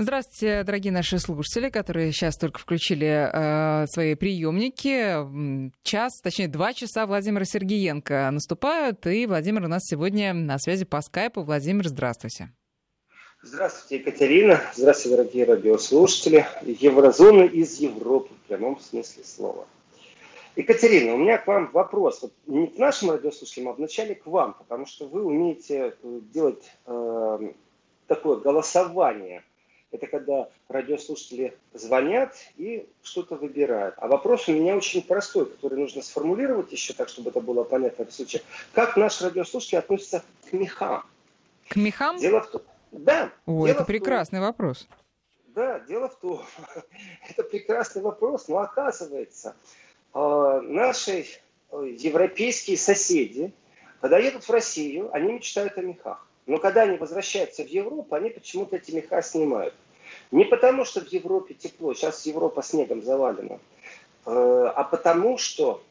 Здравствуйте, дорогие наши слушатели, которые сейчас только включили э, свои приемники. Час, точнее, два часа Владимира Сергеенко наступают, и Владимир у нас сегодня на связи по скайпу. Владимир, здравствуйте. Здравствуйте, Екатерина. Здравствуйте, дорогие радиослушатели. Еврозона из Европы в прямом смысле слова. Екатерина, у меня к вам вопрос. Вот не к нашим радиослушателям, а вначале к вам, потому что вы умеете делать э, такое голосование – это когда радиослушатели звонят и что-то выбирают. А вопрос у меня очень простой, который нужно сформулировать еще так, чтобы это было понятно в случае. Как наш радиослушатель относится к мехам? К мехам? Дело в том... Да. О, это прекрасный том... вопрос. Да, дело в том, это прекрасный вопрос, но оказывается, э, наши э, европейские соседи, когда едут в Россию, они мечтают о мехах. Но когда они возвращаются в Европу, они почему-то эти меха снимают. Не потому, что в Европе тепло, сейчас Европа снегом завалена, э, а потому, что,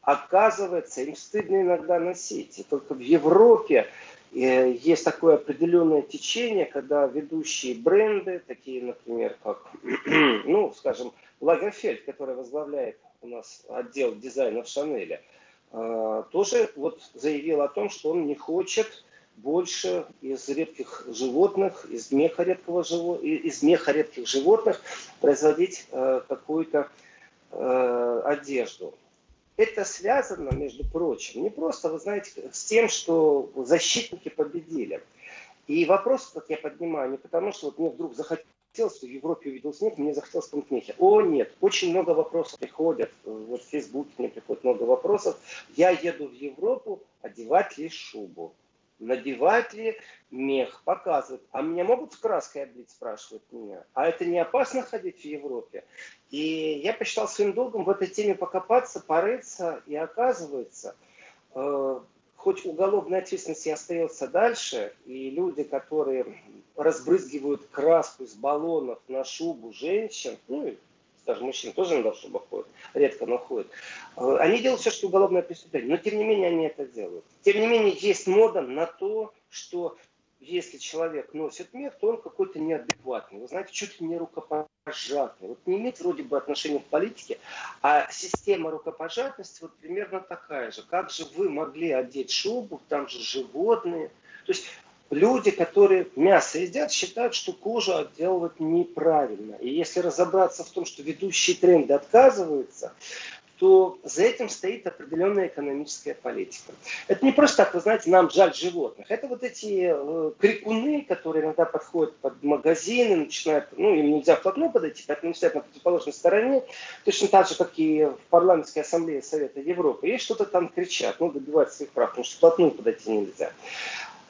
оказывается, им стыдно иногда носить. И только в Европе э, есть такое определенное течение, когда ведущие бренды, такие, например, как, ну, скажем, Лагерфельд, который возглавляет у нас отдел дизайна в Шанеле, э, тоже вот заявил о том, что он не хочет больше из редких животных, из меха, редкого живо... из меха редких животных производить э, какую-то э, одежду. Это связано, между прочим, не просто, вы знаете, с тем, что защитники победили. И вопрос, как я поднимаю, не потому, что вот мне вдруг захотелось, что в Европе увидел снег, мне захотелось помыть мехи. О, нет, очень много вопросов приходят. Вот в Фейсбуке мне приходит много вопросов. Я еду в Европу одевать ли шубу надевать ли мех, показывают. А меня могут краской облить, спрашивают меня. А это не опасно ходить в Европе? И я посчитал своим долгом в этой теме покопаться, порыться, и оказывается, э, хоть уголовная ответственность и остается дальше, и люди, которые разбрызгивают краску из баллонов на шубу женщин, ну даже мужчин тоже иногда в шубах ходят, редко, но ходят. Э, они делают все, что уголовное преступление, но тем не менее они это делают. Тем не менее есть мода на то, что если человек носит мех, то он какой-то неадекватный. Вы знаете, чуть ли не рукопожатный. Вот не имеет вроде бы отношения к политике, а система рукопожатности вот примерно такая же. Как же вы могли одеть шубу, там же животные. То есть люди, которые мясо едят, считают, что кожу отделывать неправильно. И если разобраться в том, что ведущие тренды отказываются, то за этим стоит определенная экономическая политика. Это не просто так, вы знаете, нам жаль животных. Это вот эти э, крикуны, которые иногда подходят под магазины, начинают, ну, им нельзя вплотную подойти, поэтому стоят на противоположной стороне, точно так же, как и в парламентской ассамблее Совета Европы. И что-то там кричат, ну, добивать своих прав, потому что вплотную подойти нельзя.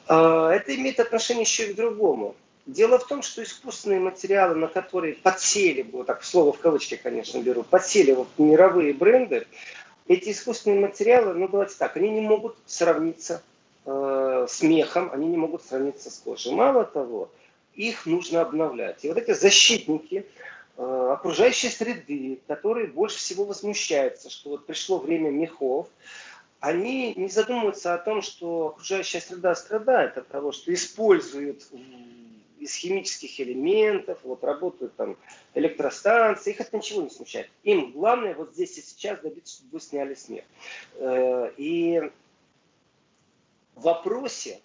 А, это имеет отношение еще и к другому. Дело в том, что искусственные материалы, на которые подсели, вот так слово в кавычки, конечно, беру, подсели вот мировые бренды, эти искусственные материалы, ну давайте так, они не могут сравниться э, с мехом, они не могут сравниться с кожей. Мало того, их нужно обновлять. И вот эти защитники э, окружающей среды, которые больше всего возмущаются, что вот пришло время мехов, они не задумываются о том, что окружающая среда страдает от того, что используют из химических элементов, вот работают там электростанции, их это ничего не смущает. Им главное вот здесь и сейчас добиться, чтобы вы сняли смех. Э, и в вопросе,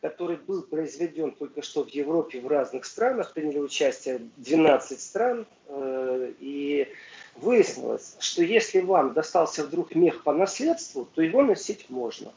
который был произведен только что в Европе, в разных странах, приняли участие 12 стран, э, и выяснилось, что если вам достался вдруг мех по наследству, то его носить можно.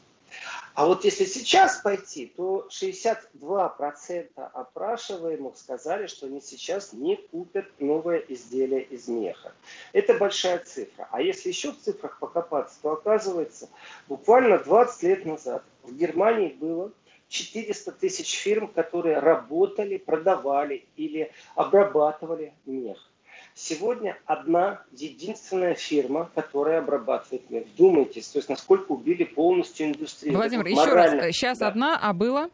А вот если сейчас пойти, то 62% опрашиваемых сказали, что они сейчас не купят новое изделие из меха. Это большая цифра. А если еще в цифрах покопаться, то оказывается, буквально 20 лет назад в Германии было 400 тысяч фирм, которые работали, продавали или обрабатывали мех. Сегодня одна единственная фирма, которая обрабатывает мед. Вдумайтесь, то есть насколько убили полностью индустрию. Владимир, еще раз, сейчас да. одна, а было?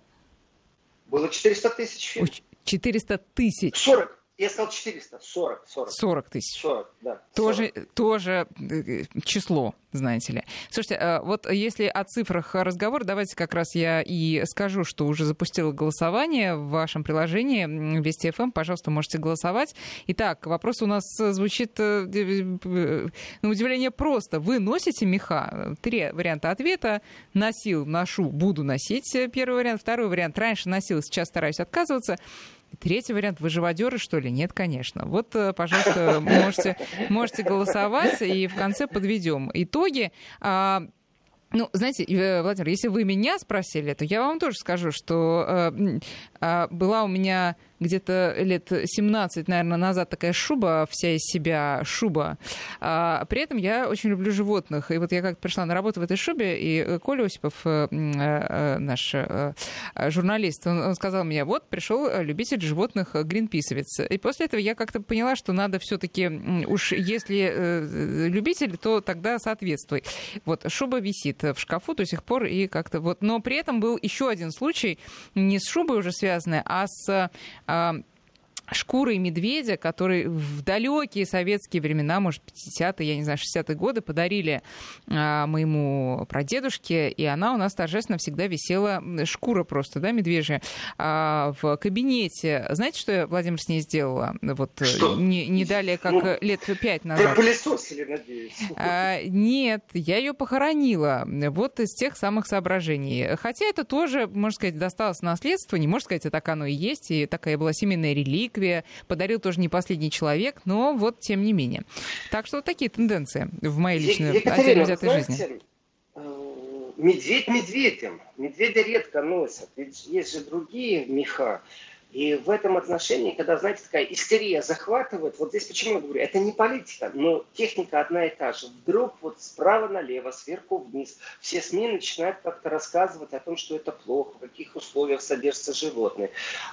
Было 400 тысяч фирм. 400 тысяч. 40. Я сказал 400, 40, 40. 40 тысяч. 40, да. Тоже, 40. тоже э, число, знаете ли. Слушайте, э, вот если о цифрах разговор, давайте как раз я и скажу, что уже запустила голосование в вашем приложении Вести ФМ. Пожалуйста, можете голосовать. Итак, вопрос у нас звучит э, на удивление просто. Вы носите меха? Три варианта ответа. Носил, ношу, буду носить. Первый вариант. Второй вариант. Раньше носил, сейчас стараюсь отказываться. Третий вариант, вы живодеры, что ли? Нет, конечно. Вот, э, пожалуйста, можете, можете голосовать, и в конце подведем итоги. А, ну, знаете, э, Владимир, если вы меня спросили, то я вам тоже скажу, что э, была у меня где-то лет 17, наверное, назад такая шуба, вся из себя шуба. А, при этом я очень люблю животных. И вот я как-то пришла на работу в этой шубе, и э, Коля Осипов, э, э, наш журналист, он, сказал мне, вот пришел любитель животных гринписовец. И после этого я как-то поняла, что надо все-таки, уж если любитель, то тогда соответствуй. Вот шуба висит в шкафу до сих пор, и как-то вот. Но при этом был еще один случай, не с шубой уже связанный, а с Um, шкурой медведя, который в далекие советские времена, может, 50-е, я не знаю, 60-е годы подарили а, моему прадедушке, и она у нас торжественно всегда висела, шкура просто, да, медвежья, а, в кабинете. Знаете, что я, Владимир, с ней сделала? Вот что? Не, не далее, как ну, лет пять назад. Пропылесосили, надеюсь. А, нет, я ее похоронила. Вот из тех самых соображений. Хотя это тоже, можно сказать, досталось наследство, не можно сказать, а так оно и есть, и такая была семейная реликвия, реликвия. Подарил тоже не последний человек, но вот тем не менее. Так что вот такие тенденции в моей личной отдельно взятой жизни. Э, медведь медведем. Медведя редко носят. Ведь есть же другие меха. И в этом отношении, когда, знаете, такая истерия захватывает, вот здесь почему я говорю, это не политика, но техника одна и та же. Вдруг вот справа налево, сверху вниз, все СМИ начинают как-то рассказывать о том, что это плохо, в каких условиях содержатся животные.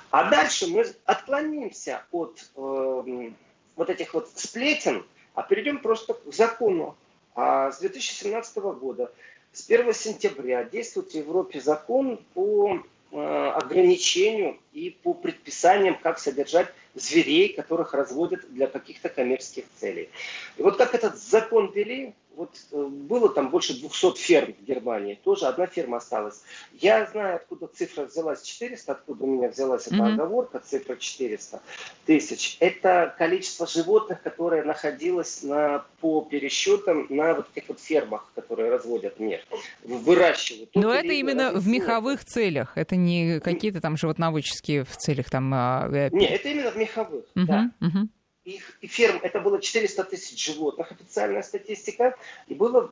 А дальше мы отклонимся от э, вот этих вот сплетен, а перейдем просто к закону. А с 2017 года, с 1 сентября действует в Европе закон по ограничению и по предписаниям, как содержать зверей, которых разводят для каких-то коммерческих целей. И вот как этот закон ввели, вот э, было там больше 200 ферм в Германии, тоже одна ферма осталась. Я знаю, откуда цифра взялась 400, откуда у меня взялась эта mm-hmm. оговорка, цифра 400 тысяч. Это количество животных, которое находилось на, по пересчетам на вот этих вот фермах, которые разводят мир, выращивают. Но это именно в меховых целях, это не какие-то там животноводческие в целях там... А, э, Нет, это именно в меховых, uh-huh, да. Uh-huh их ферм, это было 400 тысяч животных, официальная статистика, и было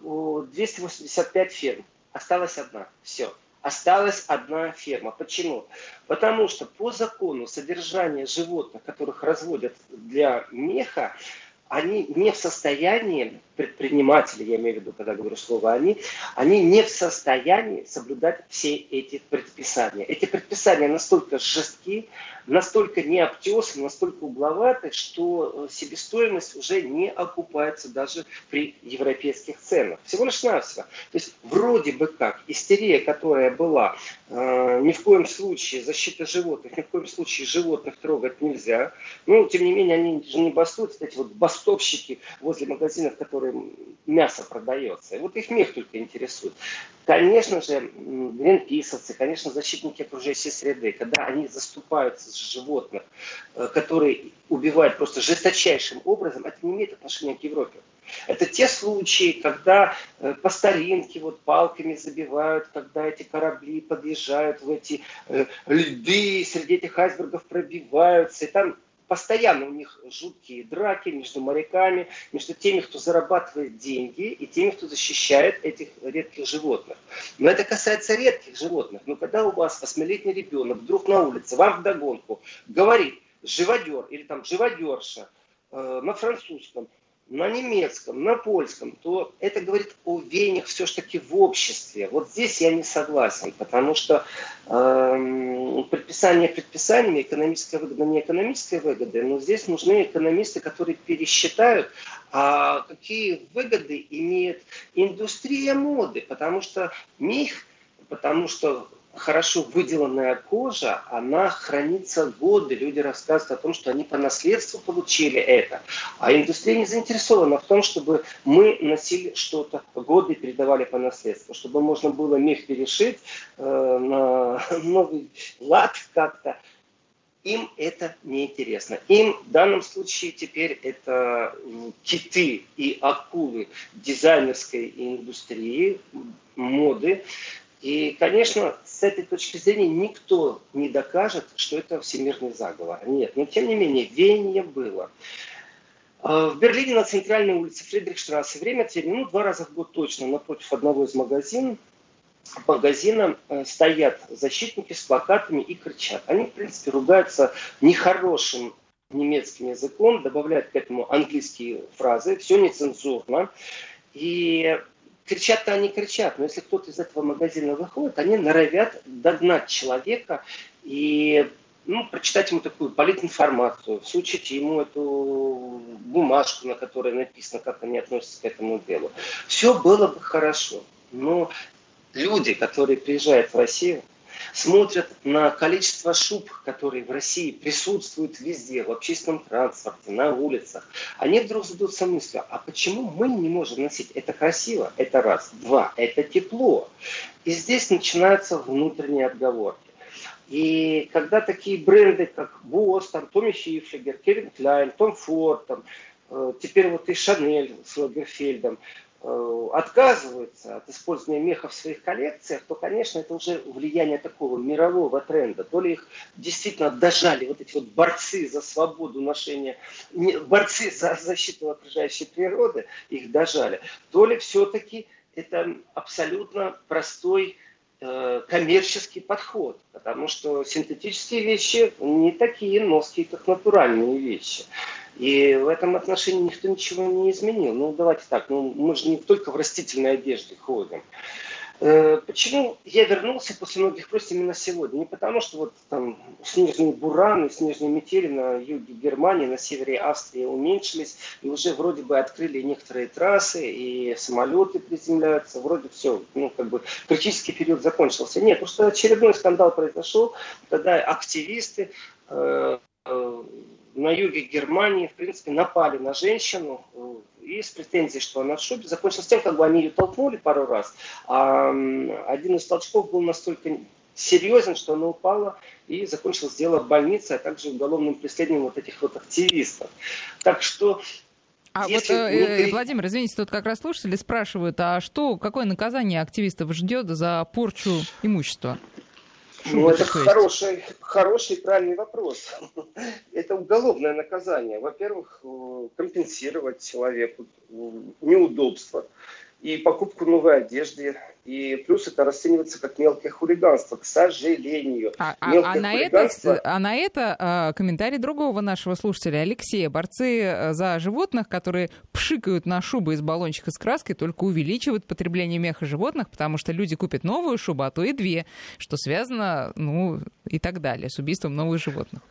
285 ферм. Осталась одна. Все. Осталась одна ферма. Почему? Потому что по закону содержание животных, которых разводят для меха, они не в состоянии, предприниматели, я имею в виду, когда говорю слово они, они не в состоянии соблюдать все эти предписания. Эти предписания настолько жесткие, настолько необтесаны, настолько угловаты, что э, себестоимость уже не окупается даже при европейских ценах. Всего лишь навсего. То есть вроде бы как истерия, которая была, э, ни в коем случае защита животных, ни в коем случае животных трогать нельзя. Но, тем не менее, они же не бастуют, эти вот бастовщики возле магазинов, которые мясо продается. И вот их мех только интересует. Конечно же, гринписовцы, конечно, защитники окружающей среды, когда они заступаются за животных, э, которые убивают просто жесточайшим образом, это не имеет отношения к Европе. Это те случаи, когда э, по старинке вот палками забивают, когда эти корабли подъезжают в эти э, льды, среди этих айсбергов пробиваются, и там постоянно у них жуткие драки между моряками, между теми, кто зарабатывает деньги, и теми, кто защищает этих редких животных. Но это касается редких животных. Но когда у вас восьмилетний ребенок вдруг на улице вам вдогонку говорит живодер или там живодерша э, на французском, на немецком, на польском, то это говорит о веяниях все-таки в обществе. Вот здесь я не согласен, потому что э, предписание предписаниями, экономическая выгода не экономическая выгода, но здесь нужны экономисты, которые пересчитают, а какие выгоды имеет индустрия моды, потому что них, потому что хорошо выделанная кожа, она хранится годы. Люди рассказывают о том, что они по наследству получили это. А индустрия не заинтересована в том, чтобы мы носили что-то годы передавали по наследству, чтобы можно было мех перешить э, на новый лад как-то. Им это неинтересно. Им в данном случае теперь это киты и акулы дизайнерской индустрии, моды, и, конечно, с этой точки зрения никто не докажет, что это всемирный заговор. Нет, но тем не менее, веяние было. А, в Берлине на центральной улице Фридрихштрассе время от времени, ну, два раза в год точно, напротив одного из магазинов, магазина э, стоят защитники с плакатами и кричат. Они, в принципе, ругаются нехорошим немецким языком, добавляют к этому английские фразы, все нецензурно. И кричат-то они кричат, но если кто-то из этого магазина выходит, они норовят догнать человека и ну, прочитать ему такую политинформацию, всучить ему эту бумажку, на которой написано, как они относятся к этому делу. Все было бы хорошо, но люди, которые приезжают в Россию, смотрят на количество шуб, которые в России присутствуют везде, в общественном транспорте, на улицах, они вдруг задаются мыслью, а почему мы не можем носить? Это красиво, это раз. Два, это тепло. И здесь начинаются внутренние отговорки. И когда такие бренды, как Босс, там, Томми Хифлигер, Кевин Кляйн, Том Форд, там, э, теперь вот и Шанель с Лагерфельдом, отказываются от использования меха в своих коллекциях, то, конечно, это уже влияние такого мирового тренда. То ли их действительно дожали вот эти вот борцы за свободу ношения, борцы за защиту окружающей природы, их дожали, то ли все-таки это абсолютно простой э, коммерческий подход, потому что синтетические вещи не такие ноские, как натуральные вещи. И в этом отношении никто ничего не изменил. Ну, давайте так, ну, мы же не только в растительной одежде ходим. Э, почему я вернулся после многих просьб именно сегодня? Не потому, что вот там снежные бураны, снежные метели на юге Германии, на севере Австрии уменьшились, и уже вроде бы открыли некоторые трассы, и самолеты приземляются, вроде все, ну, как бы критический период закончился. Нет, что очередной скандал произошел, когда активисты э, э, на юге Германии, в принципе, напали на женщину э, и с претензией, что она шубе, закончилось тем, как бы они ее толкнули пару раз, а один из толчков был настолько серьезен, что она упала и закончилось дело в больнице, а также уголовным преследованием вот этих вот активистов. Так что а Если вот, э, Владимир, извините, тут как раз слушатели спрашивают, а что, какое наказание активистов ждет за порчу имущества? Ну, это хороший, хороший, правильный вопрос. Это уголовное наказание. Во-первых, э, компенсировать человеку неудобства и покупку новой одежды. И плюс это расценивается как мелкое хулиганство, к сожалению. А, а, а, на, это, а на это а, комментарий другого нашего слушателя, Алексея. Борцы э, за животных, которые пшикают на шубы из баллончика с краской, только увеличивают потребление меха животных, потому что люди купят новую шубу, а то и две, что связано, ну, и так далее, с убийством новых животных.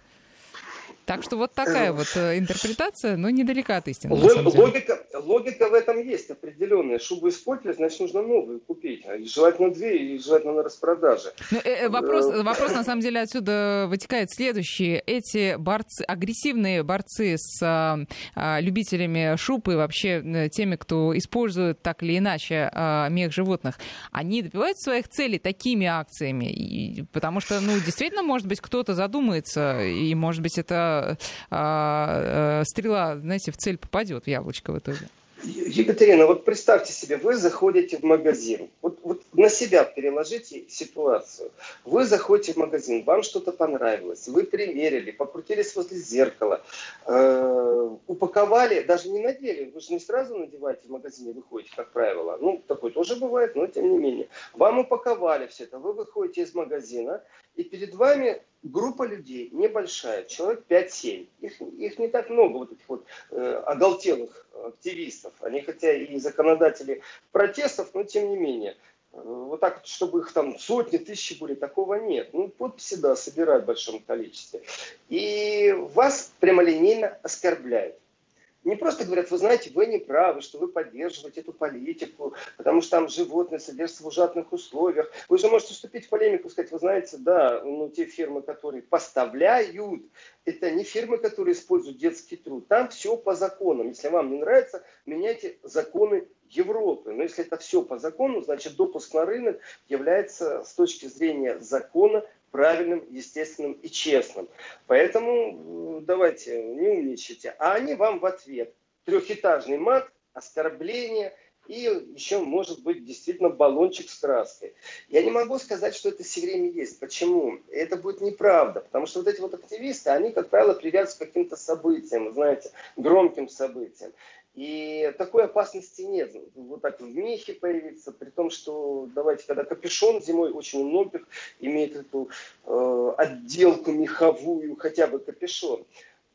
Так что вот такая вот э, интерпретация, но недалека от истины. Логика, логика в этом есть определенная. Шубу испортили, значит, нужно новую купить. И желательно две, и желательно на распродаже. Ну, э, э, вопрос, вопрос, на самом деле, отсюда вытекает следующий. Эти борцы, агрессивные борцы с а, а, любителями шуб и вообще теми, кто использует так или иначе а, мех животных, они добиваются своих целей такими акциями? И, потому что, ну, действительно, может быть, кто-то задумается, и, может быть, это а, а, стрела, знаете, в цель попадет в яблочко в итоге. Екатерина, вот представьте себе, вы заходите в магазин. Вот, вот на себя переложите ситуацию. Вы заходите в магазин, вам что-то понравилось, вы примерили, покрутились возле зеркала, э, упаковали, даже не надели. Вы же не сразу надеваете в магазине, выходите, как правило. Ну, такое тоже бывает, но тем не менее. Вам упаковали все это, вы выходите из магазина, и перед вами группа людей небольшая, человек 5-7. Их, их не так много, вот этих вот э, оголтелых активистов. Они хотя и законодатели протестов, но тем не менее. Вот так, чтобы их там сотни, тысячи были, такого нет. Ну, подписи, да, собирают в большом количестве. И вас прямолинейно оскорбляют. Не просто говорят, вы знаете, вы не правы, что вы поддерживаете эту политику, потому что там животные содержатся в ужасных условиях. Вы же можете вступить в полемику и сказать, вы знаете, да, ну те фирмы, которые поставляют, это не фирмы, которые используют детский труд. Там все по законам. Если вам не нравится, меняйте законы Европы. Но если это все по закону, значит допуск на рынок является с точки зрения закона правильным, естественным и честным. Поэтому давайте, не умничайте. А они вам в ответ трехэтажный мат, оскорбление и еще может быть действительно баллончик с краской. Я не могу сказать, что это все время есть. Почему? Это будет неправда, потому что вот эти вот активисты, они, как правило, привязываются к каким-то событиям, знаете, громким событиям. И такой опасности нет. Вот так в мехе появиться, при том, что, давайте, когда капюшон зимой очень у многих имеет эту э, отделку меховую, хотя бы капюшон.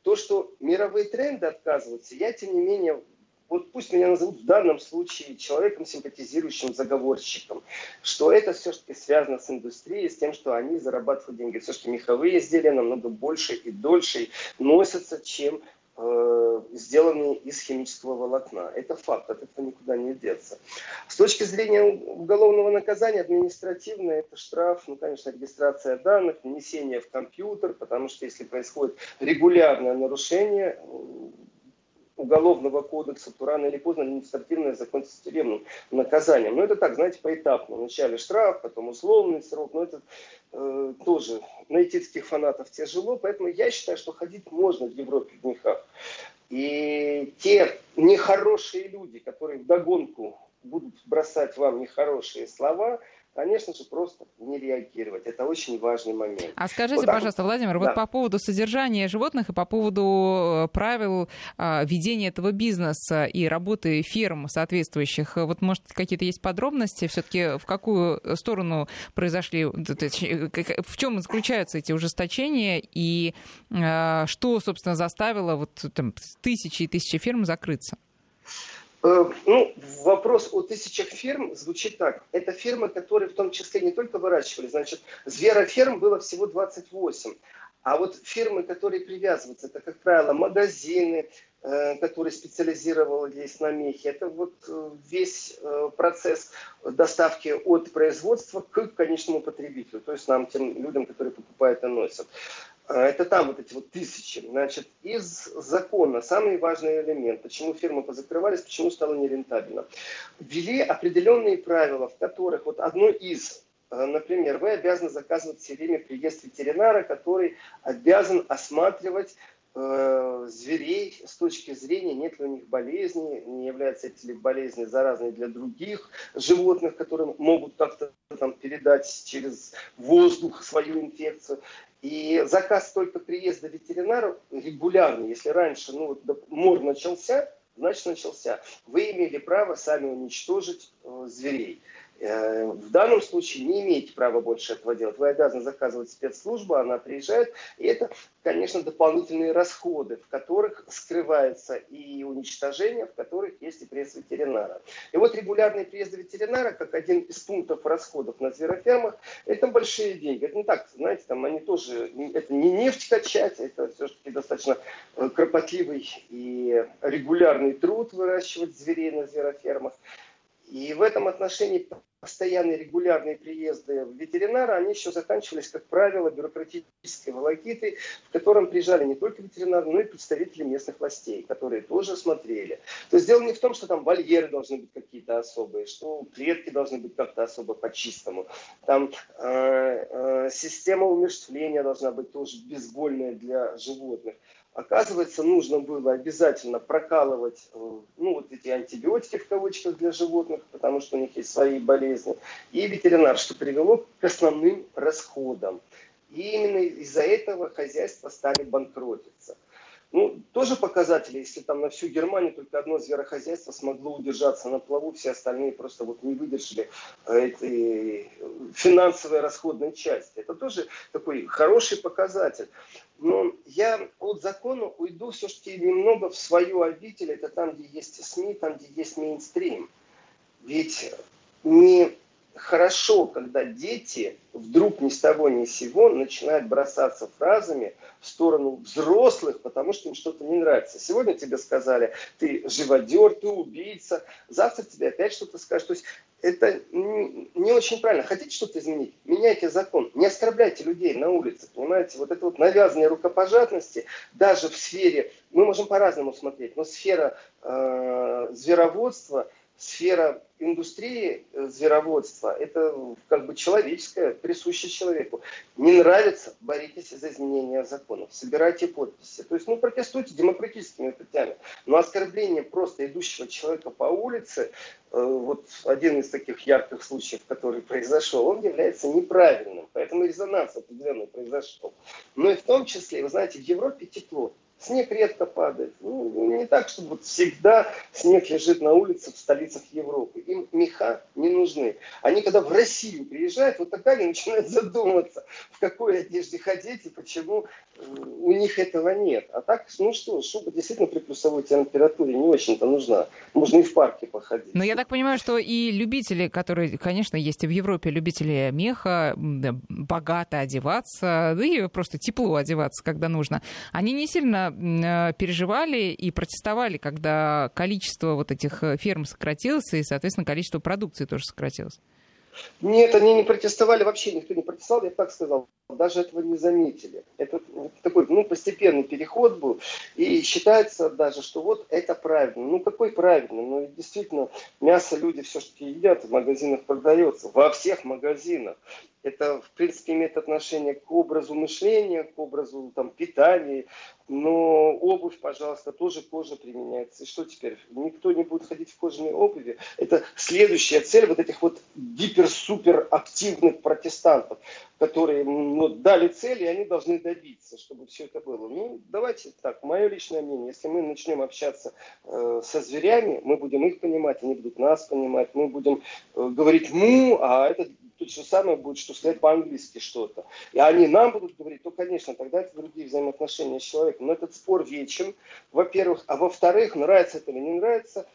То, что мировые тренды отказываются, я, тем не менее, вот пусть меня назовут в данном случае человеком, симпатизирующим заговорщиком, что это все-таки связано с индустрией, с тем, что они зарабатывают деньги. Все-таки меховые изделия намного больше и дольше носятся, чем Э, сделанные из химического волокна. Это факт, от этого никуда не деться. С точки зрения уголовного наказания, административное, это штраф, ну, конечно, регистрация данных, внесение в компьютер, потому что если происходит регулярное нарушение, уголовного кодекса, то рано или поздно административное закончится тюремным наказанием. Но это так, знаете, поэтапно. Вначале штраф, потом условный срок. Но это э, тоже найти таких фанатов тяжело. Поэтому я считаю, что ходить можно в Европе в мехах. И те нехорошие люди, которые вдогонку будут бросать вам нехорошие слова – конечно же, просто не реагировать. Это очень важный момент. А скажите, вот пожалуйста, Владимир, да. вот по поводу содержания животных и по поводу э, правил а, ведения этого бизнеса и работы фирм соответствующих, вот, может, какие-то есть подробности все-таки, в какую сторону произошли, в чем заключаются эти ужесточения и а, что, собственно, заставило вот там, тысячи и тысячи фирм закрыться? Э, ну, вопрос о тысячах ферм звучит так. Это фермы, которые в том числе не только выращивали, значит, звероферм было всего 28. А вот фирмы, которые привязываются, это, как правило, магазины, э, которые специализировались на мехе. Это вот э, весь процесс доставки от производства к конечному потребителю, то есть нам, тем людям, которые покупают и носят. А, это там вот эти вот тысячи. Значит, из закона самый важный элемент, почему фирмы позакрывались, почему стало нерентабельно. Ввели определенные правила, в которых вот одно из а, Например, вы обязаны заказывать все время приезд ветеринара, который обязан осматривать э, зверей с точки зрения, нет ли у них болезни, не являются эти ли болезни заразной для других животных, которые могут как-то там передать через воздух свою инфекцию. И заказ только приезда ветеринара регулярный. Если раньше ну, мор начался, значит начался. Вы имели право сами уничтожить э, зверей. Э, в данном случае не имеете права больше этого делать. Вы обязаны заказывать спецслужбу, она приезжает. И это, конечно, дополнительные расходы, в которых скрывается и уничтожение, в которых есть и пресс ветеринара. И вот регулярные приезды ветеринара, как один из пунктов расходов на зверофермах, это большие деньги. Это не так, знаете, там они тоже, это не нефть качать, это все-таки достаточно э, кропотливый и регулярный труд выращивать зверей на зверофермах. И в этом отношении постоянные регулярные приезды ветеринара, они еще заканчивались, как правило, бюрократической волокитой, в котором приезжали не только ветеринары, но и представители местных властей, которые тоже смотрели. То есть дело не в том, что там вольеры должны быть какие-то особые, что клетки должны быть как-то особо по-чистому. Там э, э, система умерщвления должна быть тоже безбольная для животных. Оказывается, нужно было обязательно прокалывать э, ну, вот эти антибиотики в кавычках для животных, потому что у них есть свои болезни, и ветеринар, что привело к основным расходам. И именно из-за этого хозяйства стали банкротиться. Ну, тоже показатели, если там на всю Германию только одно зверохозяйство смогло удержаться на плаву, все остальные просто вот не выдержали этой финансовой расходной части. Это тоже такой хороший показатель. Но я от закона уйду все-таки немного в свою обитель, это там, где есть СМИ, там, где есть мейнстрим. Ведь не хорошо, когда дети вдруг ни с того ни с сего начинают бросаться фразами в сторону взрослых, потому что им что-то не нравится. Сегодня тебе сказали, ты живодер, ты убийца, завтра тебе опять что-то скажут. То есть это не очень правильно. Хотите что-то изменить? Меняйте закон. Не оскорбляйте людей на улице. Понимаете, вот это вот навязанные рукопожатности, даже в сфере, мы можем по-разному смотреть, но сфера э, звероводства – сфера индустрии э, звероводства, это как бы человеческое, присуще человеку. Не нравится, боритесь за изменение законов, собирайте подписи. То есть, ну, протестуйте демократическими путями. Но оскорбление просто идущего человека по улице, э, вот один из таких ярких случаев, который произошел, он является неправильным. Поэтому резонанс определенный произошел. Но и в том числе, вы знаете, в Европе тепло. Снег редко падает. Ну, не так, чтобы вот всегда снег лежит на улице в столицах Европы. Им меха не нужны. Они, когда в Россию приезжают, вот тогда они начинают задумываться, в какой одежде ходить и почему э, у них этого нет. А так, ну что, шуба действительно при плюсовой температуре не очень-то нужна. Можно и в парке походить. Но я так понимаю, что и любители, которые, конечно, есть и в Европе, любители меха, богато одеваться, да и просто тепло одеваться, когда нужно, они не сильно Э, переживали и протестовали, когда количество вот этих э, ферм сократилось, и, соответственно, количество продукции тоже сократилось. Нет, они не протестовали, вообще никто не протестовал, я так сказал, даже этого не заметили. Это такой ну, постепенный переход был, и считается даже, что вот это правильно. Ну какой правильно? Ну действительно, мясо люди все-таки едят, в магазинах продается, во всех магазинах это, в принципе, имеет отношение к образу мышления, к образу там, питания. Но обувь, пожалуйста, тоже кожа применяется. И что теперь? Никто не будет ходить в кожаной обуви. Это следующая цель вот этих вот гипер-супер активных протестантов, которые ну, дали цель, и они должны добиться, чтобы все это было. Ну, давайте так, мое личное мнение. Если мы начнем общаться э, со зверями, мы будем их понимать, они будут нас понимать, мы будем э, говорить «му», а это то же самое будет, что сказать по-английски что-то. И они нам будут говорить, то, конечно, тогда это другие взаимоотношения с человеком. Но этот спор вечен, во-первых. А во-вторых, нравится это или не нравится,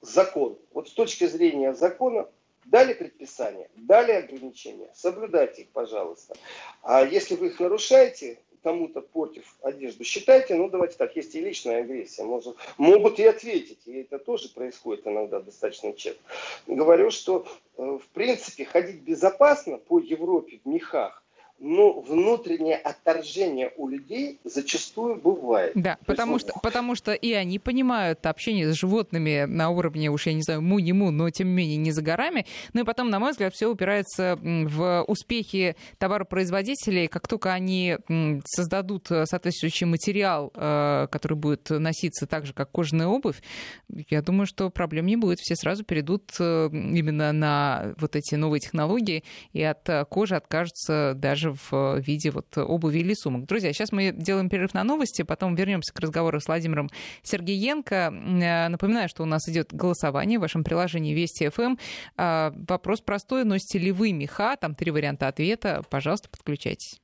закон. Вот с точки зрения закона, дали предписания, дали ограничения, соблюдайте их, пожалуйста. А если вы их нарушаете, кому-то портив одежду, считайте, ну давайте так, есть и личная агрессия, может, могут и ответить, и это тоже происходит иногда достаточно часто. Говорю, что э, в принципе ходить безопасно по Европе в мехах, но внутреннее отторжение у людей зачастую бывает. Да, То потому есть, что, потому что и они понимают общение с животными на уровне, уж я не знаю, му не му, но тем не менее не за горами. Ну и потом, на мой взгляд, все упирается в успехи товаропроизводителей. Как только они создадут соответствующий материал, э, который будет носиться так же, как кожаная обувь, я думаю, что проблем не будет. Все сразу перейдут э, именно на вот эти новые технологии и от кожи откажутся даже даже в виде вот обуви или сумок. Друзья, сейчас мы делаем перерыв на новости, потом вернемся к разговору с Владимиром Сергеенко. Э, напоминаю, что у нас идет голосование в вашем приложении Вести ФМ. А, вопрос простой, носите ли вы меха? Там три варианта ответа. Пожалуйста, подключайтесь.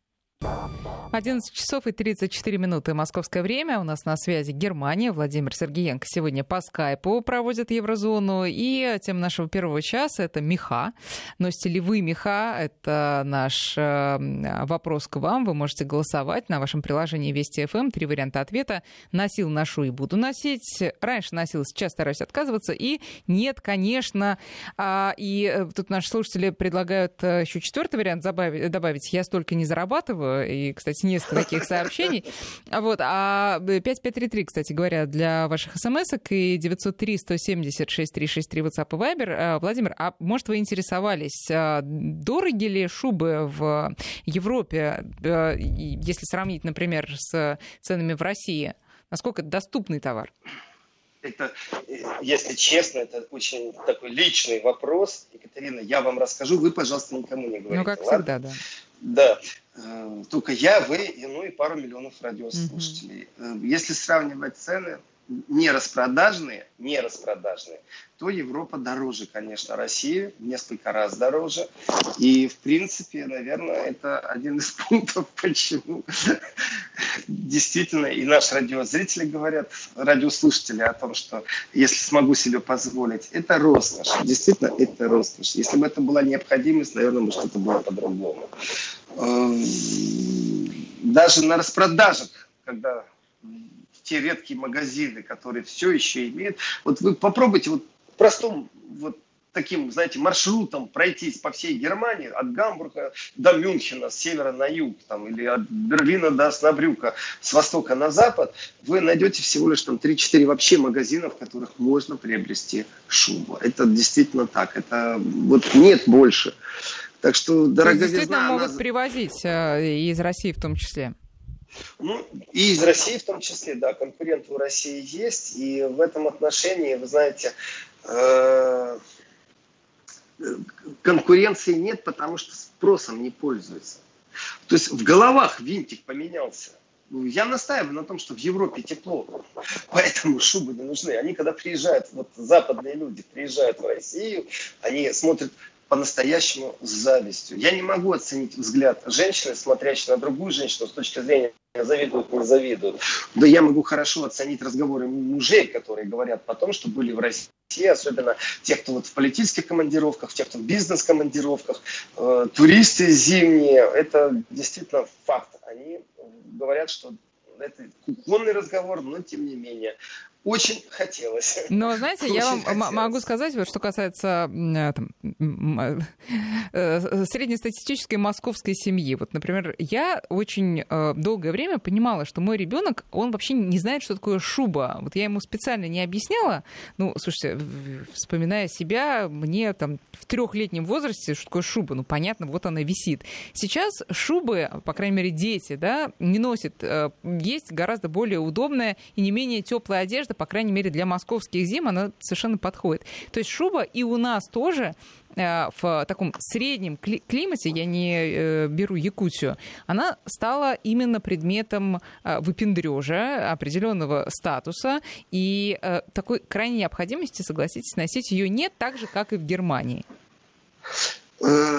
11 часов и 34 минуты московское время. У нас на связи Германия. Владимир Сергеенко сегодня по скайпу проводит Еврозону. И тема нашего первого часа — это меха. Носите ли вы меха? Это наш э, вопрос к вам. Вы можете голосовать на вашем приложении Вести ФМ. Три варианта ответа. Носил, ношу и буду носить. Раньше носил, сейчас стараюсь отказываться. И нет, конечно. А, и э, тут наши слушатели предлагают э, еще четвертый вариант добавить. Я столько не зарабатываю и, кстати, несколько таких сообщений. Вот, а 5533, кстати говоря, для ваших смс и 903 170 6363 WhatsApp и Viber. А, Владимир, а может вы интересовались, а, дороги ли шубы в Европе, а, если сравнить, например, с ценами в России? Насколько это доступный товар? это, если честно, это очень такой личный вопрос. Екатерина, я вам расскажу, вы, пожалуйста, никому не говорите. Ну, как ладно? всегда, да. Да. Э, только я, вы, и, ну и пару миллионов радиослушателей. Угу. Если сравнивать цены, не распродажные, не распродажные, то Европа дороже, конечно, России, несколько раз дороже. И, в принципе, наверное, это один из пунктов, почему действительно и наши радиозрители говорят, радиослушатели о том, что если смогу себе позволить, это роскошь. Действительно, это роскошь. Если бы это была необходимость, наверное, бы что-то было по-другому. Эм, даже на распродажах, когда те редкие магазины, которые все еще имеют. Вот вы попробуйте вот простом вот таким, знаете, маршрутом пройтись по всей Германии, от Гамбурга до Мюнхена, с севера на юг, там, или от Берлина до Оснабрюка, с востока на запад, вы найдете всего лишь там 3-4 вообще магазина, в которых можно приобрести шубу. Это действительно так. Это вот нет больше. Так что дороговизна... Действительно могут она... привозить э, из России в том числе. Ну, и из России в том числе, да, конкуренты у России есть. И в этом отношении, вы знаете, э, конкуренции нет, потому что спросом не пользуются. То есть в головах винтик поменялся. Я настаиваю на том, что в Европе тепло, поэтому шубы не нужны. Они, когда приезжают, вот западные люди приезжают в Россию, они смотрят по-настоящему с завистью. Я не могу оценить взгляд женщины, смотрящей на другую женщину с точки зрения завидуют, не завидуют. Да я могу хорошо оценить разговоры мужей, которые говорят потом, что были в России, особенно тех, кто вот в политических командировках, тех, кто в бизнес-командировках, э, туристы зимние. Это действительно факт. Они говорят, что это кухонный разговор, но тем не менее очень хотелось. Но, знаете, очень я вам хотелось. могу сказать, вот, что касается э, там, э, э, среднестатистической московской семьи. Вот, например, я очень долгое время понимала, что мой ребенок, он вообще не знает, что такое шуба. Вот я ему специально не объясняла. Ну, слушайте, вспоминая себя, мне там в трехлетнем возрасте, что такое шуба, ну, понятно, вот она висит. Сейчас шубы, по крайней мере, дети, да, не носят. Есть гораздо более удобная и не менее теплая одежда, одежда, по крайней мере, для московских зим, она совершенно подходит. То есть шуба и у нас тоже э, в таком среднем климате, я не э, беру Якутию, она стала именно предметом э, выпендрежа определенного статуса, и такой крайней необходимости, согласитесь, носить ее нет так же, как и в Германии.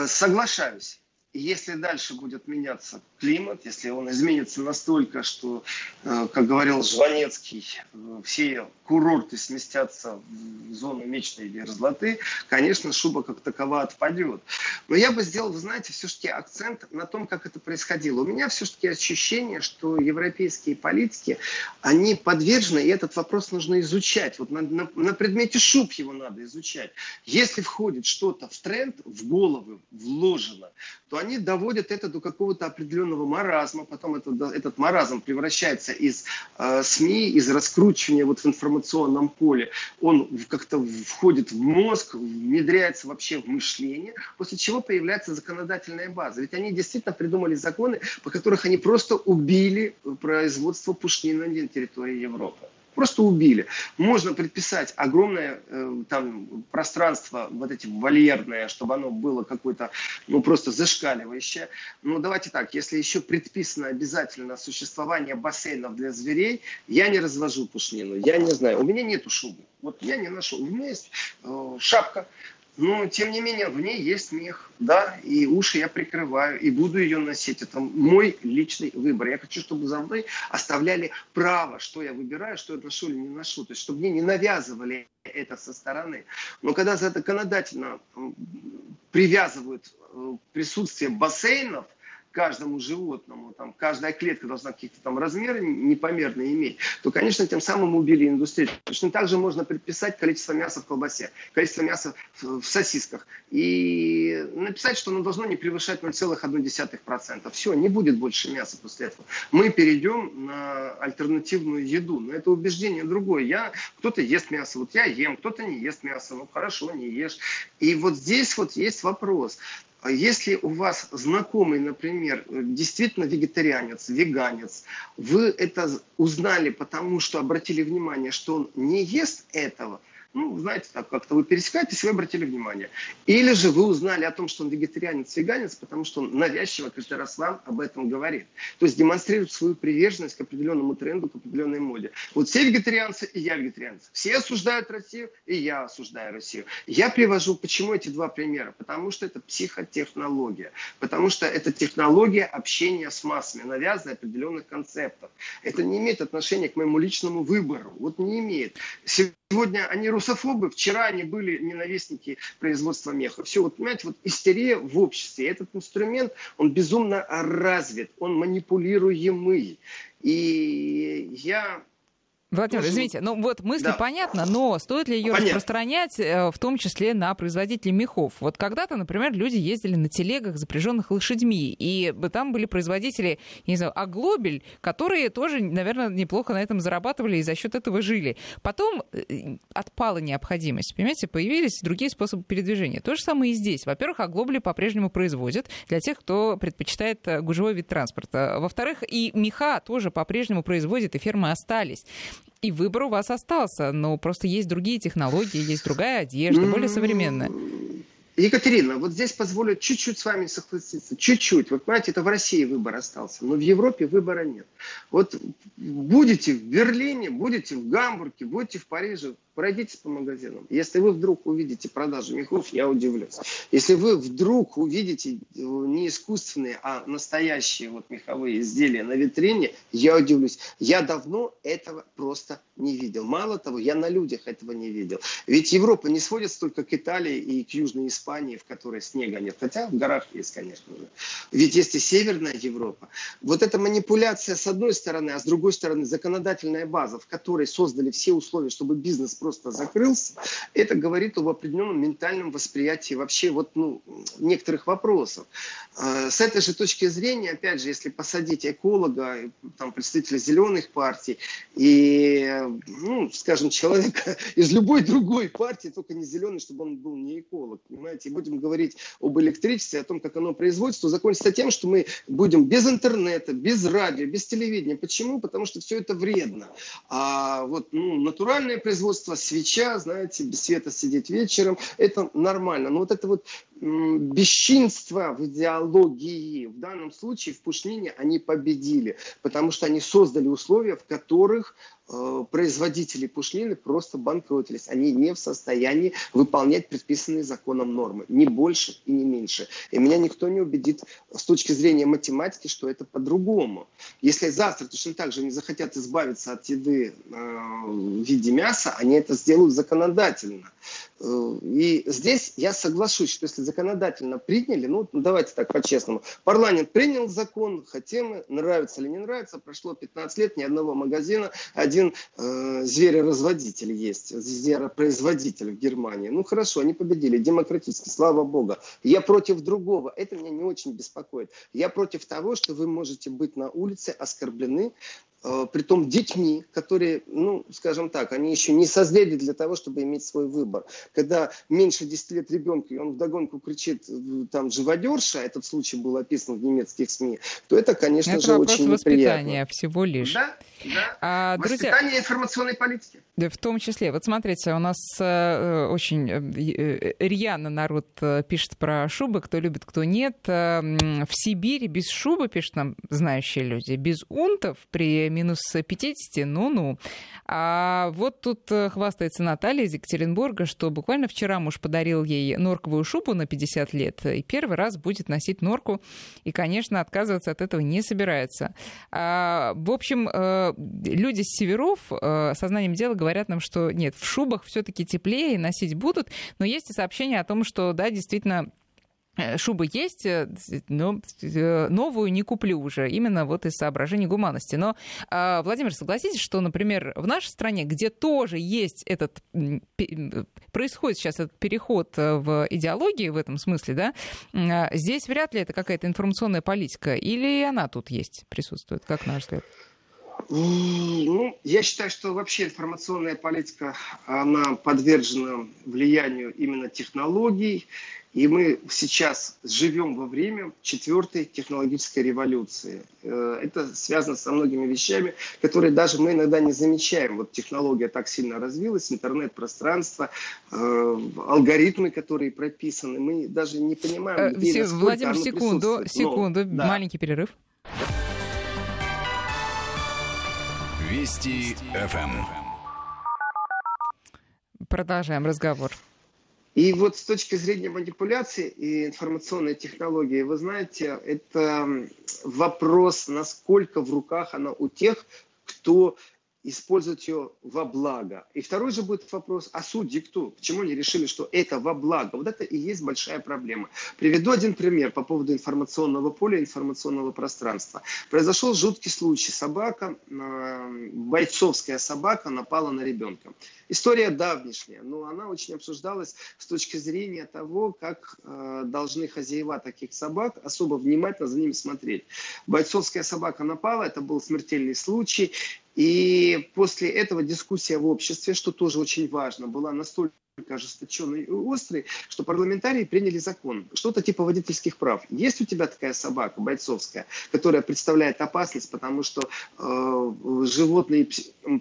Соглашаюсь если дальше будет меняться климат, если он изменится настолько, что, э, как говорил Жванецкий, э, все курорты сместятся в зону мечтой мерзлоты, конечно, шуба как такова отпадет. Но я бы сделал, вы знаете, все-таки акцент на том, как это происходило. У меня все-таки ощущение, что европейские политики, они подвержены, и этот вопрос нужно изучать. Вот на, на, на предмете шуб его надо изучать. Если входит что-то в тренд, в головы вложено, то они доводят это до какого-то определенного маразма, потом это, этот маразм превращается из э, СМИ, из раскручивания вот в информационном поле, он как-то входит в мозг, внедряется вообще в мышление, после чего появляется законодательная база. Ведь они действительно придумали законы, по которых они просто убили производство пушнина на территории Европы. Просто убили. Можно предписать огромное э, там пространство, вот эти вольерное, чтобы оно было какое-то, ну, просто зашкаливающее. Но давайте так, если еще предписано обязательно существование бассейнов для зверей, я не развожу пушнину, я не знаю. У меня нету шубы. Вот я не нашел. У меня есть э, шапка, но, тем не менее, в ней есть мех, да, и уши я прикрываю, и буду ее носить. Это мой личный выбор. Я хочу, чтобы за мной оставляли право, что я выбираю, что я ношу или не ношу. То есть, чтобы мне не навязывали это со стороны. Но когда законодательно привязывают э, присутствие бассейнов, каждому животному, там, каждая клетка должна какие-то там размеры непомерные иметь, то, конечно, тем самым убили индустрию. Точно так же можно предписать количество мяса в колбасе, количество мяса в, в сосисках и написать, что оно должно не превышать 0,1%. Все, не будет больше мяса после этого. Мы перейдем на альтернативную еду. Но это убеждение другое. Я, кто-то ест мясо, вот я ем, кто-то не ест мясо, ну хорошо, не ешь. И вот здесь вот есть вопрос. А если у вас знакомый, например, действительно вегетарианец, веганец, вы это узнали, потому что обратили внимание, что он не ест этого, ну, знаете, так как-то вы пересекаетесь, вы обратили внимание. Или же вы узнали о том, что он вегетарианец, веганец, потому что он навязчиво каждый раз вам об этом говорит. То есть демонстрирует свою приверженность к определенному тренду, к определенной моде. Вот все вегетарианцы, и я вегетарианец. Все осуждают Россию, и я осуждаю Россию. Я привожу, почему эти два примера? Потому что это психотехнология. Потому что это технология общения с массами, навязывая определенных концептов. Это не имеет отношения к моему личному выбору. Вот не имеет. Сегодня они русофобы, вчера они были ненавистники производства меха. Все, вот понимаете, вот истерия в обществе. Этот инструмент, он безумно развит, он манипулируемый. И я Владимир, Может, извините, ну вот мысль да. понятна, но стоит ли ее Понятно. распространять, э, в том числе на производителей мехов? Вот когда-то, например, люди ездили на телегах, запряженных лошадьми, и там были производители, не знаю, Аглобель, которые тоже, наверное, неплохо на этом зарабатывали и за счет этого жили. Потом э, отпала необходимость, понимаете, появились другие способы передвижения. То же самое и здесь. Во-первых, Аглобли по-прежнему производят для тех, кто предпочитает э, гужевой вид транспорта. Во-вторых, и меха тоже по-прежнему производят, и фермы остались. И выбор у вас остался, но просто есть другие технологии, есть другая одежда, более современная. Екатерина, вот здесь позволю чуть-чуть с вами согласиться. Чуть-чуть. Вот понимаете, это в России выбор остался, но в Европе выбора нет. Вот будете в Берлине, будете в Гамбурге, будете в Париже, пройдитесь по магазинам. Если вы вдруг увидите продажу мехов, я удивлюсь. Если вы вдруг увидите не искусственные, а настоящие вот меховые изделия на витрине, я удивлюсь. Я давно этого просто не видел. Мало того, я на людях этого не видел. Ведь Европа не сводится только к Италии и к Южной Испании, в которой снега нет. Хотя в горах есть, конечно же. Ведь есть и Северная Европа. Вот эта манипуляция с одной стороны, а с другой стороны законодательная база, в которой создали все условия, чтобы бизнес просто закрылся, это говорит об определенном ментальном восприятии вообще вот, ну, некоторых вопросов. А, с этой же точки зрения, опять же, если посадить эколога, там, представителя зеленых партий и, ну, скажем, человека из любой другой партии, только не зеленый, чтобы он был не эколог, понимаете, и будем говорить об электричестве, о том, как оно производится, то закончится тем, что мы будем без интернета, без радио, без телевидения. Почему? Потому что все это вредно. А вот ну, натуральное производство свеча, знаете, без света сидеть вечером, это нормально. Но вот это вот бесчинство в идеологии, в данном случае в Пушнине они победили, потому что они создали условия, в которых Э, производители пушнины просто банкротились. Они не в состоянии выполнять предписанные законом нормы. Ни больше и не меньше. И меня никто не убедит с точки зрения математики, что это по-другому. Если завтра точно так же не захотят избавиться от еды э, в виде мяса, они это сделают законодательно. Э, и здесь я соглашусь, что если законодательно приняли, ну давайте так по-честному, парламент принял закон, хотим, нравится или не нравится, прошло 15 лет, ни одного магазина, один э, звероразводитель есть, зверопроизводитель в Германии. Ну хорошо, они победили, демократически, слава богу. Я против другого, это меня не очень беспокоит. Я против того, что вы можете быть на улице оскорблены притом детьми, которые, ну, скажем так, они еще не созрели для того, чтобы иметь свой выбор. Когда меньше 10 лет ребенка, и он вдогонку кричит, э, там, живодерша, этот случай был описан в немецких СМИ, то это, конечно это же, очень неприятно. всего лишь. Да, да. А, Воспитание друзья, информационной политики. Да, в том числе. Вот смотрите, у нас э, очень э, э рьяно народ пишет про шубы, кто любит, кто нет. Э, в Сибири без шубы, пишут нам знающие люди, без унтов при минус 50, ну-ну. А вот тут э, хвастается Наталья из Екатеринбурга, что буквально вчера муж подарил ей норковую шубу на 50 лет, и первый раз будет носить норку, и, конечно, отказываться от этого не собирается. А, в общем, э, люди с северов э, сознанием дела говорят нам, что нет, в шубах все-таки теплее, носить будут, но есть и сообщение о том, что, да, действительно, шубы есть, э, но э, новую не куплю уже, именно вот из соображений гуманности. Но, а, Владимир, согласитесь, что, например, в нашей стране, где тоже есть этот, происходит сейчас этот переход в идеологии в этом смысле, да, а, здесь вряд ли это какая-то информационная политика, или она тут есть, присутствует, как на взгляд? Ну, я считаю, что вообще информационная политика, она подвержена влиянию именно технологий, И мы сейчас живем во время четвертой технологической революции. Э, это связано со многими вещами, которые даже мы иногда не замечаем. Вот технология так сильно развилась, интернет-пространство, э, алгоритмы, которые прописаны. Мы даже не понимаем, э, где, Владимир, секунду, секунду, Но, да. маленький перерыв. Вести ФМ. Продолжаем разговор. И вот с точки зрения манипуляции и информационной технологии, вы знаете, это вопрос, насколько в руках она у тех, кто использовать ее во благо. И второй же будет вопрос, а судьи кто? Почему они решили, что это во благо? Вот это и есть большая проблема. Приведу один пример по поводу информационного поля, информационного пространства. Произошел жуткий случай. Собака, бойцовская собака напала на ребенка. История давнишняя, но она очень обсуждалась с точки зрения того, как э, должны хозяева таких собак особо внимательно за ними смотреть. Бойцовская собака напала, это был смертельный случай, и после этого дискуссия в обществе, что тоже очень важно, была настолько ожесточенный и острый, что парламентарии приняли закон, что-то типа водительских прав. Есть у тебя такая собака бойцовская, которая представляет опасность, потому что э, животные,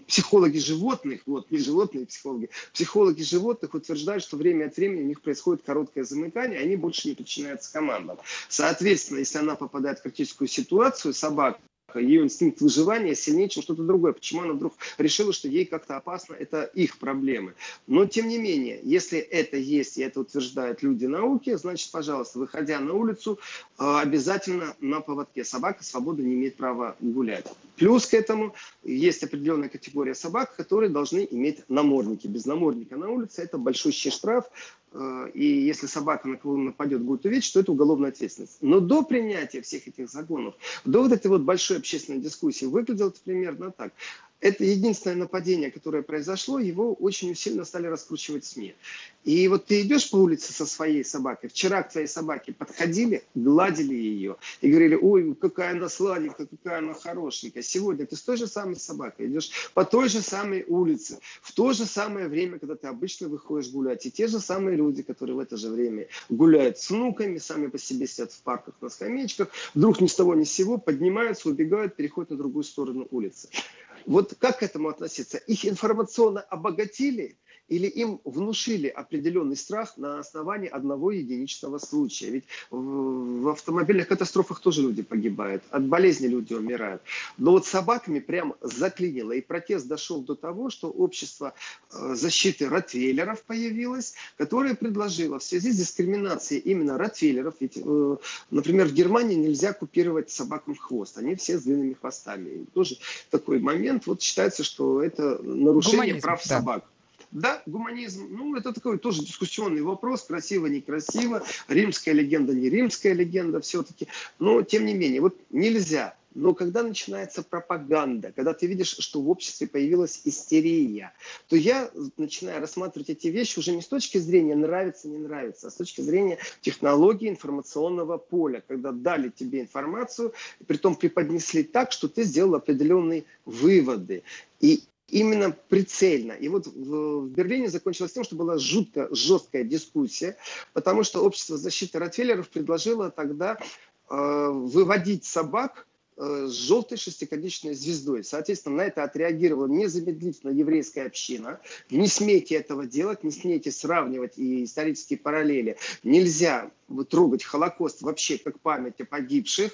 психологи животных, вот не животные психологи, психологи животных утверждают, что время от времени у них происходит короткое замыкание, и они больше не подчиняются командам. Соответственно, если она попадает в критическую ситуацию, собака, ее инстинкт выживания сильнее, чем что-то другое. Почему она вдруг решила, что ей как-то опасно, это их проблемы. Но, тем не менее, если это есть, и это утверждают люди науки, значит, пожалуйста, выходя на улицу, э, обязательно на поводке. Собака свободы не имеет права гулять. Плюс к этому есть определенная категория собак, которые должны иметь намордники. Без намордника на улице это большущий штраф, и если собака на кого нападет, будет увечить, то это уголовная ответственность. Но до принятия всех этих законов, до вот этой вот большой общественной дискуссии выглядело это примерно так. Это единственное нападение, которое произошло, его очень сильно стали раскручивать СМИ. И вот ты идешь по улице со своей собакой, вчера к твоей собаке подходили, гладили ее и говорили, ой, какая она сладенькая, какая она хорошенькая. Сегодня ты с той же самой собакой идешь по той же самой улице, в то же самое время, когда ты обычно выходишь гулять. И те же самые люди, которые в это же время гуляют с внуками, сами по себе сидят в парках на скамеечках, вдруг ни с того ни с сего поднимаются, убегают, переходят на другую сторону улицы. Вот как к этому относиться? Их информационно обогатили или им внушили определенный страх на основании одного единичного случая. Ведь в автомобильных катастрофах тоже люди погибают, от болезни люди умирают. Но вот собаками прям заклинило. И протест дошел до того, что общество э, защиты ротвейлеров появилось, которое предложило в связи с дискриминацией именно ротвейлеров, ведь, э, например, в Германии нельзя купировать собакам хвост, они все с длинными хвостами. И тоже такой момент, вот считается, что это нарушение Гуманизм, прав да. собак. Да, гуманизм, ну, это такой тоже дискуссионный вопрос, красиво, некрасиво, римская легенда, не римская легенда все-таки, но тем не менее, вот нельзя но когда начинается пропаганда, когда ты видишь, что в обществе появилась истерия, то я начинаю рассматривать эти вещи уже не с точки зрения нравится, не нравится, а с точки зрения технологии информационного поля, когда дали тебе информацию, при том преподнесли так, что ты сделал определенные выводы. И именно прицельно. И вот в Берлине закончилось тем, что была жутко жесткая дискуссия, потому что общество защиты Ротвейлеров предложило тогда э, выводить собак э, с желтой шестиконечной звездой. Соответственно, на это отреагировала незамедлительно еврейская община. Не смейте этого делать, не смейте сравнивать и исторические параллели. Нельзя трогать Холокост вообще как память о погибших.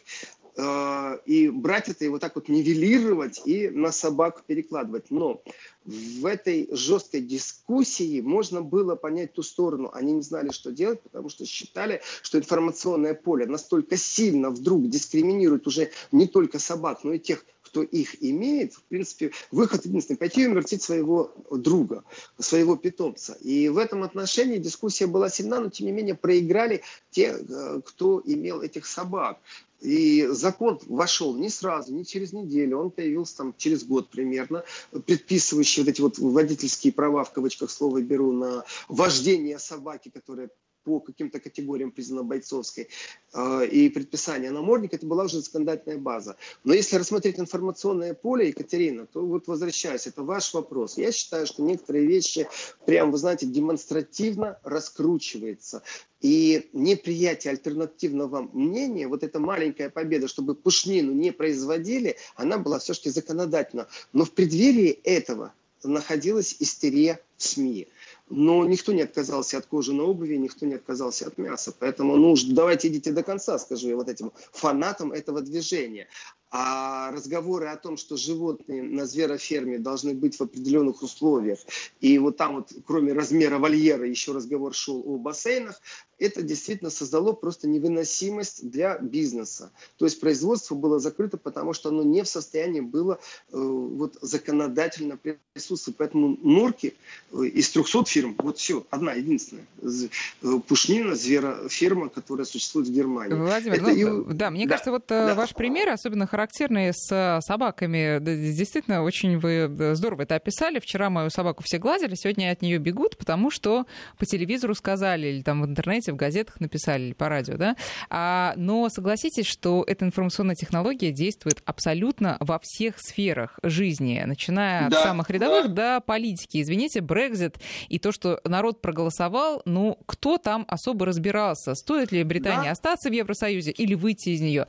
И брать это и вот так вот нивелировать и на собак перекладывать. Но в этой жесткой дискуссии можно было понять ту сторону. Они не знали, что делать, потому что считали, что информационное поле настолько сильно вдруг дискриминирует уже не только собак, но и тех, кто их имеет, в принципе, выход единственный – пойти и умертвить своего друга, своего питомца. И в этом отношении дискуссия была сильна, но тем не менее проиграли те, э, кто имел этих собак. И закон вошел не сразу, не через неделю, он появился там через год примерно, предписывающий вот эти вот водительские права, в кавычках слово беру, на вождение собаки, которая по каким-то категориям признана бойцовской, э, и предписание намордника, это была уже законодательная база. Но если рассмотреть информационное поле, Екатерина, то вот возвращаясь, это ваш вопрос. Я считаю, что некоторые вещи прям, вы знаете, демонстративно раскручиваются. И неприятие альтернативного мнения, вот эта маленькая победа, чтобы пушнину не производили, она была все-таки законодательна. Но в преддверии этого находилась истерия в СМИ. Но никто не отказался от кожи на обуви, никто не отказался от мяса. Поэтому, ну, давайте идите до конца, скажу я вот этим фанатам этого движения. А разговоры о том, что животные на звероферме должны быть в определенных условиях, и вот там вот, кроме размера вольера, еще разговор шел о бассейнах, это действительно создало просто невыносимость для бизнеса. То есть производство было закрыто, потому что оно не в состоянии было э, вот, законодательно присутствовать. Поэтому норки э, из 300 фирм, вот все, одна единственная, э, пушнина, звероферма, которая существует в Германии. Владимир, это ну, и... да, мне да, кажется, вот э, да. ваш пример особенно характерный с э, собаками. Действительно, очень вы здорово это описали. Вчера мою собаку все гладили, сегодня от нее бегут, потому что по телевизору сказали или там в интернете в газетах написали или по радио, да. А, но согласитесь, что эта информационная технология действует абсолютно во всех сферах жизни, начиная да, от самых рядовых да. до политики. Извините, Брекзит и то, что народ проголосовал, ну, кто там особо разбирался, стоит ли Британии да. остаться в Евросоюзе или выйти из нее?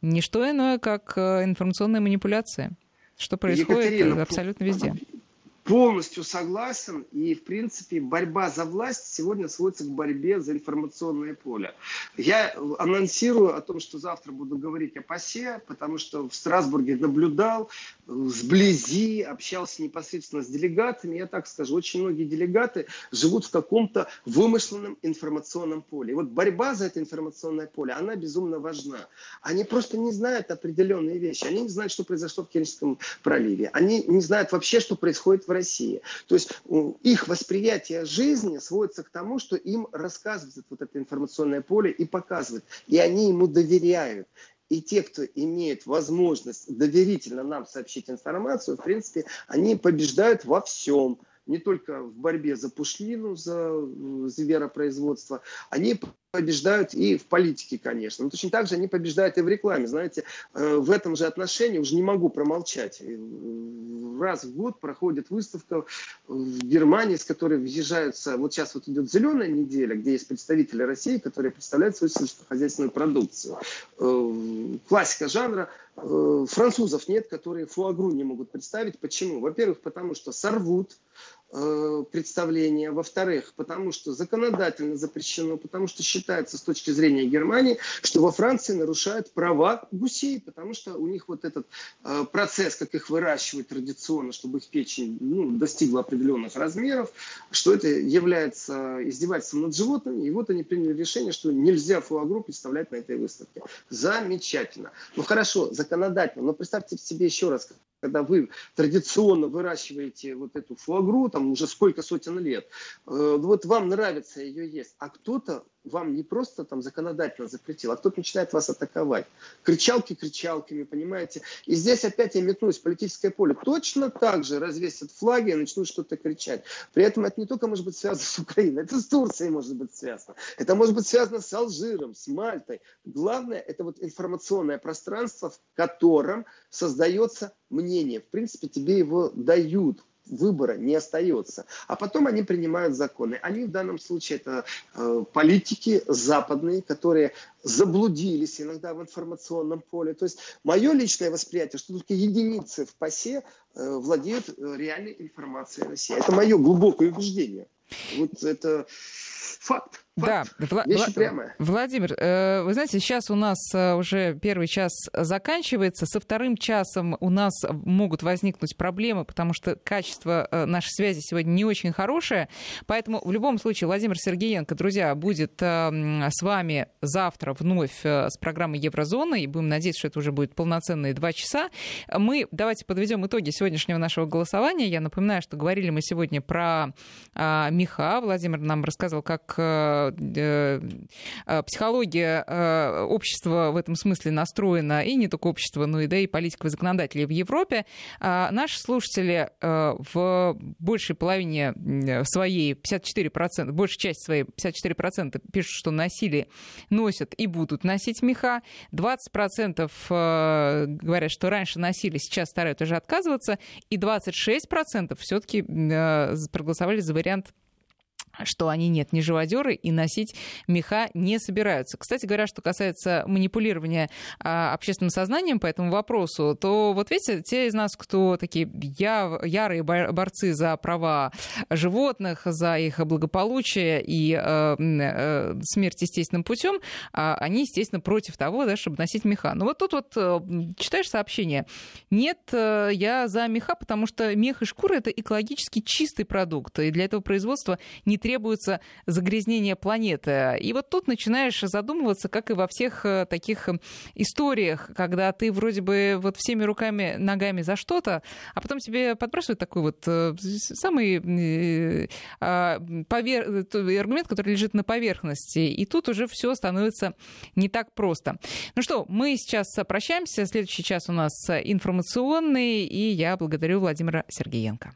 Ничто иное, как э, информационная манипуляция. Что происходит Екатерина, абсолютно везде полностью согласен. И, в принципе, борьба за власть сегодня сводится к борьбе за информационное поле. Я анонсирую о том, что завтра буду говорить о ПАСЕ, потому что в Страсбурге наблюдал сблизи, общался непосредственно с делегатами. Я так скажу, очень многие делегаты живут в каком-то вымышленном информационном поле. И вот борьба за это информационное поле, она безумно важна. Они просто не знают определенные вещи. Они не знают, что произошло в Керченском проливе. Они не знают вообще, что происходит в России. То есть их восприятие жизни сводится к тому, что им рассказывают вот это информационное поле и показывают. И они ему доверяют. И те, кто имеет возможность доверительно нам сообщить информацию, в принципе, они побеждают во всем не только в борьбе за пушлину, за зверопроизводство, они побеждают и в политике, конечно. Но точно так же они побеждают и в рекламе. Знаете, э, в этом же отношении уже не могу промолчать. Раз в год проходит выставка в Германии, с которой въезжаются... Вот сейчас вот идет зеленая неделя, где есть представители России, которые представляют свою сельскохозяйственную продукцию. Э, классика жанра. Э, французов нет, которые фуагру не могут представить. Почему? Во-первых, потому что сорвут Э, представления, во-вторых, потому что законодательно запрещено, потому что считается с точки зрения Германии, что во Франции нарушают права гусей, потому что у них вот этот э, процесс, как их выращивать традиционно, чтобы их печень ну, достигла определенных размеров, что это является издевательством над животными, и вот они приняли решение, что нельзя фуагру представлять на этой выставке. Замечательно. Ну хорошо, законодательно, но представьте себе еще раз, когда вы традиционно выращиваете вот эту фуагру, там уже сколько сотен лет, э, вот вам нравится ее есть, а кто-то вам не просто там законодательно запретил, а кто-то начинает вас атаковать. Кричалки кричалками, понимаете? И здесь опять я метнусь в политическое поле. Точно так же развесят флаги и начнут что-то кричать. При этом это не только может быть связано с Украиной, это с Турцией может быть связано. Это может быть связано с Алжиром, с Мальтой. Главное, это вот информационное пространство, в котором создается мнение. В принципе, тебе его дают выбора не остается. А потом они принимают законы. Они в данном случае это э, политики западные, которые заблудились иногда в информационном поле. То есть мое личное восприятие, что только единицы в ПАСЕ э, владеют э, реальной информацией России. Это мое глубокое убеждение. Вот это факт. Да, Вла- Вла- Владимир, э, вы знаете, сейчас у нас э, уже первый час заканчивается. Со вторым часом у нас могут возникнуть проблемы, потому что качество э, нашей связи сегодня не очень хорошее. Поэтому в любом случае Владимир Сергеенко, друзья, будет с вами завтра вновь с программой Еврозона, и будем надеяться, что это уже будет полноценные два часа. Мы давайте подведем итоги сегодняшнего нашего голосования. Я напоминаю, что говорили мы сегодня про меха. Владимир нам рассказывал, как психология общества в этом смысле настроена, и не только общество, но и, да, и политиков и законодателей в Европе. Наши слушатели в большей половине своей, 54%, большая часть своей, 54% пишут, что носили, носят и будут носить меха. 20% говорят, что раньше носили, сейчас стараются уже отказываться. И 26% все-таки проголосовали за вариант что они нет, не живодеры и носить меха не собираются. Кстати говоря, что касается манипулирования а, общественным сознанием по этому вопросу, то вот видите, те из нас, кто такие я, ярые борцы за права животных, за их благополучие и э, э, смерть естественным путем, э, они, естественно, против того, да, чтобы носить меха. Но вот тут вот э, читаешь сообщение. Нет, э, я за меха, потому что мех и шкура это экологически чистый продукт, и для этого производства не требуется загрязнение планеты. И вот тут начинаешь задумываться, как и во всех э, таких э, историях, когда ты вроде бы вот всеми руками, ногами за что-то, а потом тебе подбрасывают такой вот э, самый а, повер... аргумент, который лежит на поверхности. И тут уже все становится не так просто. Ну что, мы сейчас прощаемся. Следующий час у нас информационный, и я благодарю Владимира Сергеенко.